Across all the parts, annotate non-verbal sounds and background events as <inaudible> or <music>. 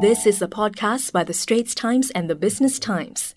This is a podcast by the Straits Times and the Business Times.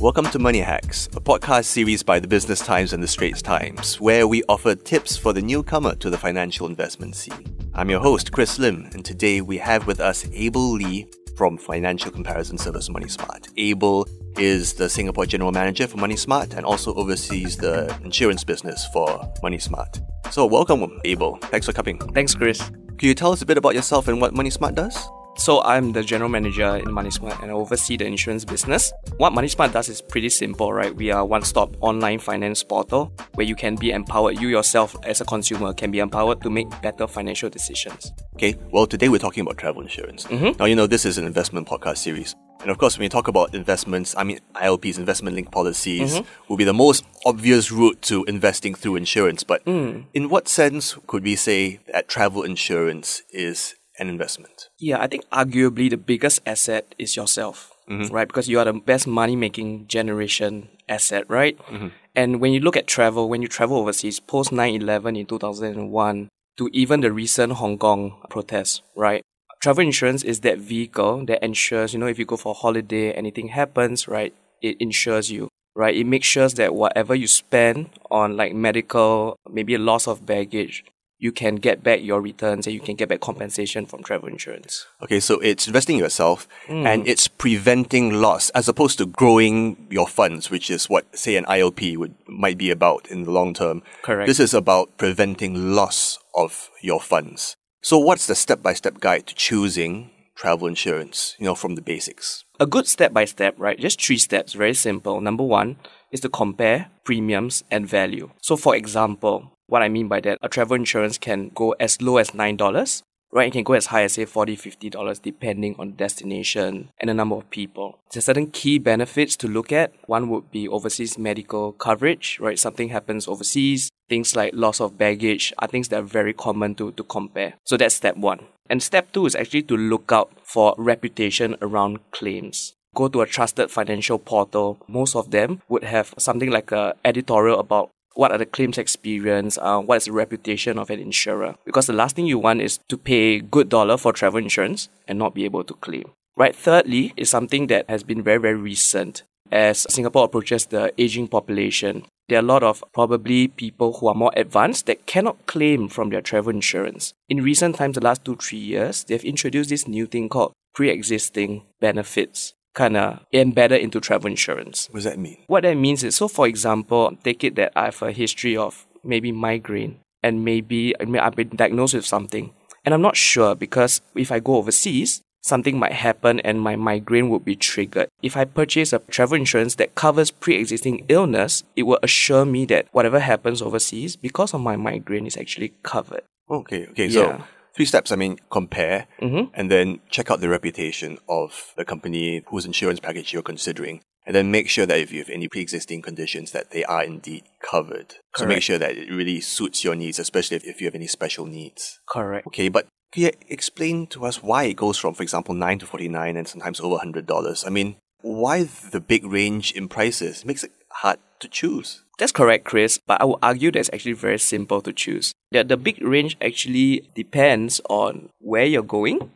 Welcome to Money Hacks, a podcast series by the Business Times and the Straits Times, where we offer tips for the newcomer to the financial investment scene. I'm your host, Chris Lim, and today we have with us Abel Lee from financial comparison service MoneySmart. Abel is the Singapore General Manager for MoneySmart and also oversees the insurance business for MoneySmart. So, welcome, Abel. Thanks for coming. Thanks, Chris. Can you tell us a bit about yourself and what MoneySmart does? So I'm the general manager in MoneySmart and I oversee the insurance business. What MoneySmart does is pretty simple, right? We are one-stop online finance portal where you can be empowered. You yourself as a consumer can be empowered to make better financial decisions. Okay, well today we're talking about travel insurance. Mm-hmm. Now you know this is an investment podcast series. And of course, when you talk about investments, I mean, ILPs, investment linked policies, Mm-hmm. will be the most obvious route to investing through insurance. But Mm. in what sense could we say that travel insurance is an investment? Yeah, I think arguably the biggest asset is yourself, mm-hmm. right? Because you are the best money making generation asset, right? Mm-hmm. And when you look at travel, when you travel overseas, post 9 11 in 2001 to even the recent Hong Kong protests, right? Travel insurance is that vehicle that ensures, you know, if you go for a holiday, anything happens, right? It insures you, right? It makes sure that whatever you spend on like medical, maybe a loss of baggage, you can get back your returns and you can get back compensation from travel insurance. Okay, so it's investing yourself Mm. and it's preventing loss as opposed to growing your funds, which is what, say, an ILP would might be about in the long term. Correct. This is about preventing loss of your funds. So what's the step-by-step guide to choosing travel insurance, you know, from the basics? A good step by step, right? Just three steps, very simple. Number one is to compare premiums and value. So, for example, what I mean by that, a travel insurance can go as low as $9, right? It can go as high as, say, $40, $50, depending on destination and the number of people. There's certain key benefits to look at. One would be overseas medical coverage, right? Something happens overseas. Things like loss of baggage are things that are very common to, to compare. So that's step one. And step two is actually to look out for reputation around claims. Go to a trusted financial portal. Most of them would have something like a editorial about what are the claims experience, uh, what is the reputation of an insurer. Because the last thing you want is to pay good dollar for travel insurance and not be able to claim. Right. Thirdly, is something that has been very, very recent. As Singapore approaches the aging population, there are a lot of probably people who are more advanced that cannot claim from their travel insurance. In recent times, the last two, three years, they've introduced this new thing called pre-existing benefits, kind of embedded into travel insurance. What does that mean? What that means is, so for example, take it that I have a history of maybe migraine and maybe I mean, I've been diagnosed with something. And I'm not sure because if I go overseas, something might happen and my migraine would be triggered. If I purchase a travel insurance that covers pre-existing illness, it will assure me that whatever happens overseas, because of my migraine, is actually covered. Okay, okay. Yeah. So three steps. I mean, compare Mhm. and then check out the reputation of the company whose insurance package you're considering. And then make sure that if you have any pre-existing conditions that they are indeed covered. So make sure that it really suits your needs, especially if, if you have any special needs. Correct. Okay, but can you explain to us why it goes from, for example, 9 to 49 and sometimes over $100? I mean, why the big range in prices? It makes it hard to choose. That's correct, Chris, but I would argue that it's actually very simple to choose. That the big range actually depends on where you're going,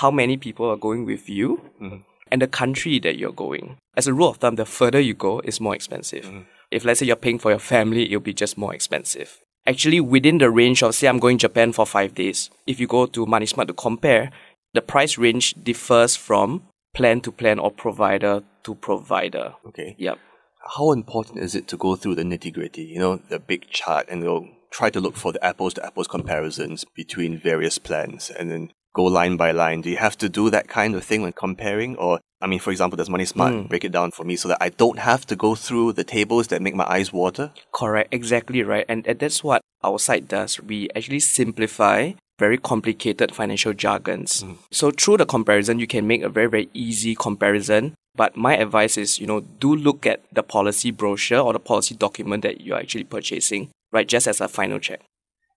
how many people are going with you, mm-hmm. and the country that you're going. As a rule of thumb, the further you go, it's more expensive. Mm-hmm. If let's say you're paying for your family, it'll be just more expensive. Actually, within the range of, say, I'm going to Japan for five days, if you go to MoneySmart to compare, the price range differs from plan to plan or provider to provider. Okay. Yep. How important is it to go through the nitty gritty, you know, the big chart, and go try to look for the apples to apples comparisons between various plans and then go line by line? Do you have to do that kind of thing when comparing? Or, I mean, for example, does Money Smart Mm. break it down for me so that I don't have to go through the tables that make my eyes water? Correct, exactly right. And, and that's what our site does. We actually simplify very complicated financial jargons. So through the comparison, you can make a very, very easy comparison. But my advice is, you know, do look at the policy brochure or the policy document that you're actually purchasing, right? Just as a final check.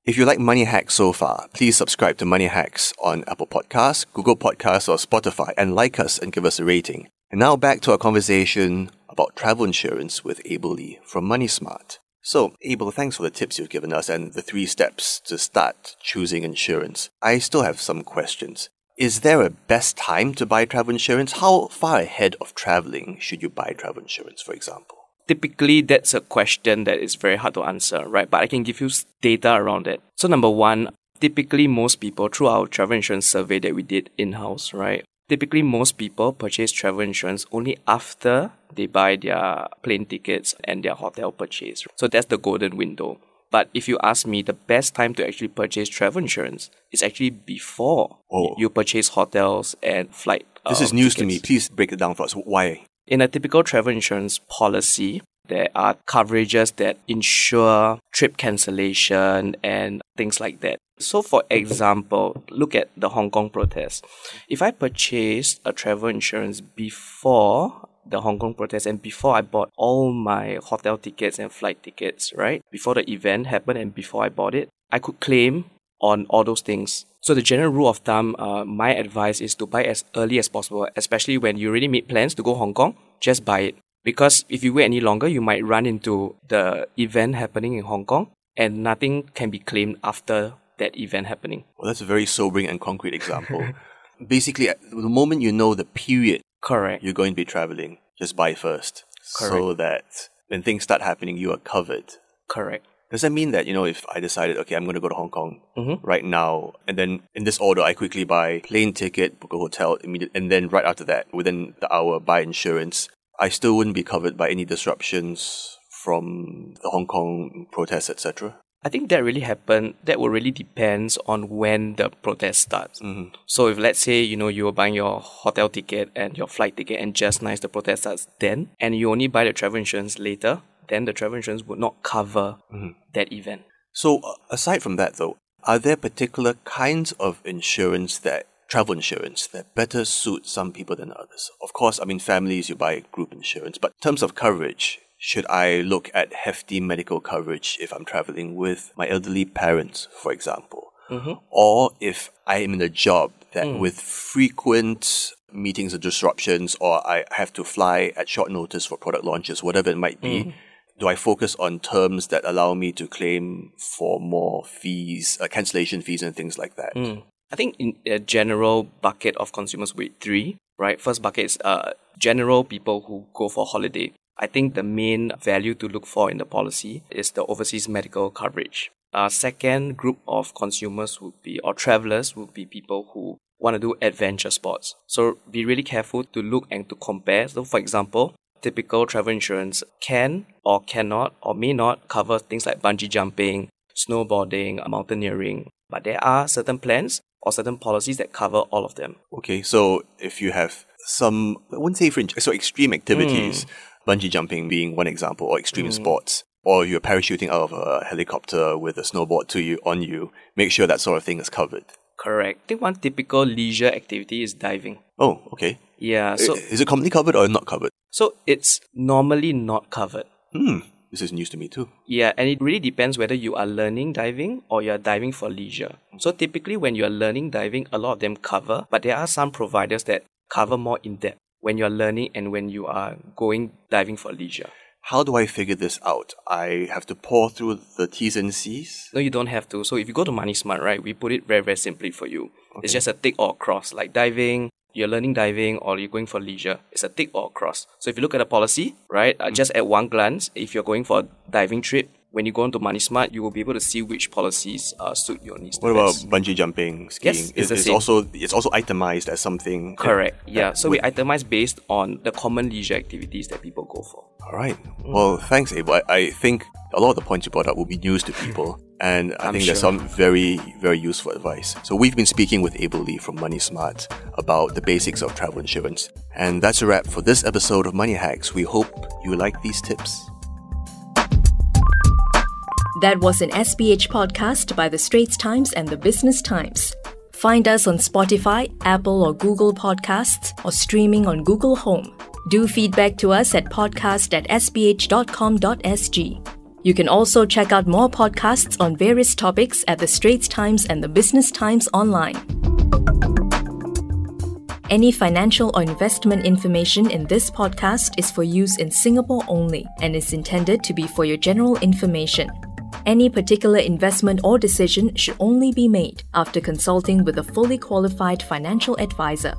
If you like Money Hacks so far, please subscribe to Money Hacks on Apple Podcasts, Google Podcasts, or Spotify and like us and give us a rating. And now back to our conversation about travel insurance with Abel Lee from MoneySmart. So, Abel, thanks for the tips you've given us and the three steps to start choosing insurance. I still have some questions. Is there a best time to buy travel insurance? How far ahead of traveling should you buy travel insurance, for example? Typically, that's a question that is very hard to answer, right? But I can give you data around it. So, number one, typically most people, through our travel insurance survey that we did in house, right? Typically, most people purchase travel insurance only after they buy their plane tickets and their hotel purchase. So, that's the golden window. But if you ask me, the best time to actually purchase travel insurance is actually before Oh. you purchase hotels and flight. This uh, is news to me. Please break it down for us. Why? In a typical travel insurance policy, there are coverages that ensure trip cancellation and things like that. So, for example, look at the Hong Kong protest. If I purchased a travel insurance before the Hong Kong protest and before I bought all my hotel tickets and flight tickets, right? Before the event happened and before I bought it, I could claim on all those things. So the general rule of thumb, uh, my advice is to buy as early as possible, especially when you already made plans to go Hong Kong. Just buy it because if you wait any longer, you might run into the event happening in Hong Kong, and nothing can be claimed after that event happening. Well, that's a very sobering and concrete example. <laughs> Basically, the moment you know the period Correct. you're going to be traveling, just buy first. So that when things start happening, you are covered. Correct. Does that mean that, you know, if I decided, okay, I'm going to go to Hong Kong Mhm. right now, and then in this order, I quickly buy plane ticket, book a hotel immediate, and then right after that, within the hour, buy insurance, I still wouldn't be covered by any disruptions from the Hong Kong protests, etc. I think that really happened. That will really depends on when the protest starts. Mhm. So if let's say you know you were buying your hotel ticket and your flight ticket, and just nice the protest starts then, and you only buy the travel insurance later, then the travel insurance would not cover that event. So, uh, aside from that, though, are there particular kinds of insurance that travel insurance that better suit some people than others? Of course, I mean families you buy group insurance, but in terms of coverage, should I look at hefty medical coverage if I'm traveling with my elderly parents, for example, or if I am in a job that with frequent meetings and disruptions, or I have to fly at short notice for product launches, whatever it might be, do I focus on terms that allow me to claim for more fees, uh, cancellation fees, and things like that? I think in a general bucket of consumers with three, right? First bucket is uh, general people who go for holiday. I think the main value to look for in the policy is the overseas medical coverage. Uh, second group of consumers would be, or travelers would be people who want to do adventure sports. So be really careful to look and to compare. So for example, typical travel insurance can or cannot or may not cover things like bungee jumping, snowboarding, mountaineering. But there are certain plans or certain policies that cover all of them. Okay, so if you have some, I wouldn't say fringe, so extreme activities, bungee jumping being one example, or extreme sports, or you're parachuting out of a helicopter with a snowboard to you on you, make sure that sort of thing is covered. Correct. I think one typical leisure activity is diving. Oh, okay. Yeah, I- so is it completely covered or not covered? so it's normally not covered. Hmm, this is news to me too. Yeah, and it really depends whether you are learning diving or you are diving for leisure. So typically when you are learning diving, a lot of them cover, but there are some providers that cover more in depth when you are learning and when you are going diving for leisure. How do I figure this out? I have to pour through the T's and C's? No, you don't have to. So if you go to Money Smart, right, we put it very, very simply for you. It's just a tick or a cross, like diving, you're learning diving or you're going for leisure. It's a tick or a cross. So if you look at the policy, right, uh, just at one glance, if you're going for a diving trip, when you go into Money Smart, you will be able to see which policies uh, suit your needs. What about best. bungee jumping, skiing? Yes, it's it's also it's also itemized as something. Correct. Yeah. that So we itemize based on the common leisure activities that people go for. All right. Well, thanks, Abel. I, I think a lot of the points you brought up will be news to people, <laughs> and I I'm think there's sure. some very, very useful advice. So we've been speaking with Abel Lee from Money Smart about the basics of travel insurance, and that's a wrap for this episode of Money Hacks. We hope you like these tips. That was an SPH podcast by the Straits Times and the Business Times. Find us on Spotify, Apple or Google Podcasts, or streaming on Google Home. Do feedback to us at podcast at sph.com.sg. You can also check out more podcasts on various topics at the Straits Times and the Business Times online. Any financial or investment information in this podcast is for use in Singapore only and is intended to be for your general information. Any particular investment or decision should only be made after consulting with a fully qualified financial advisor.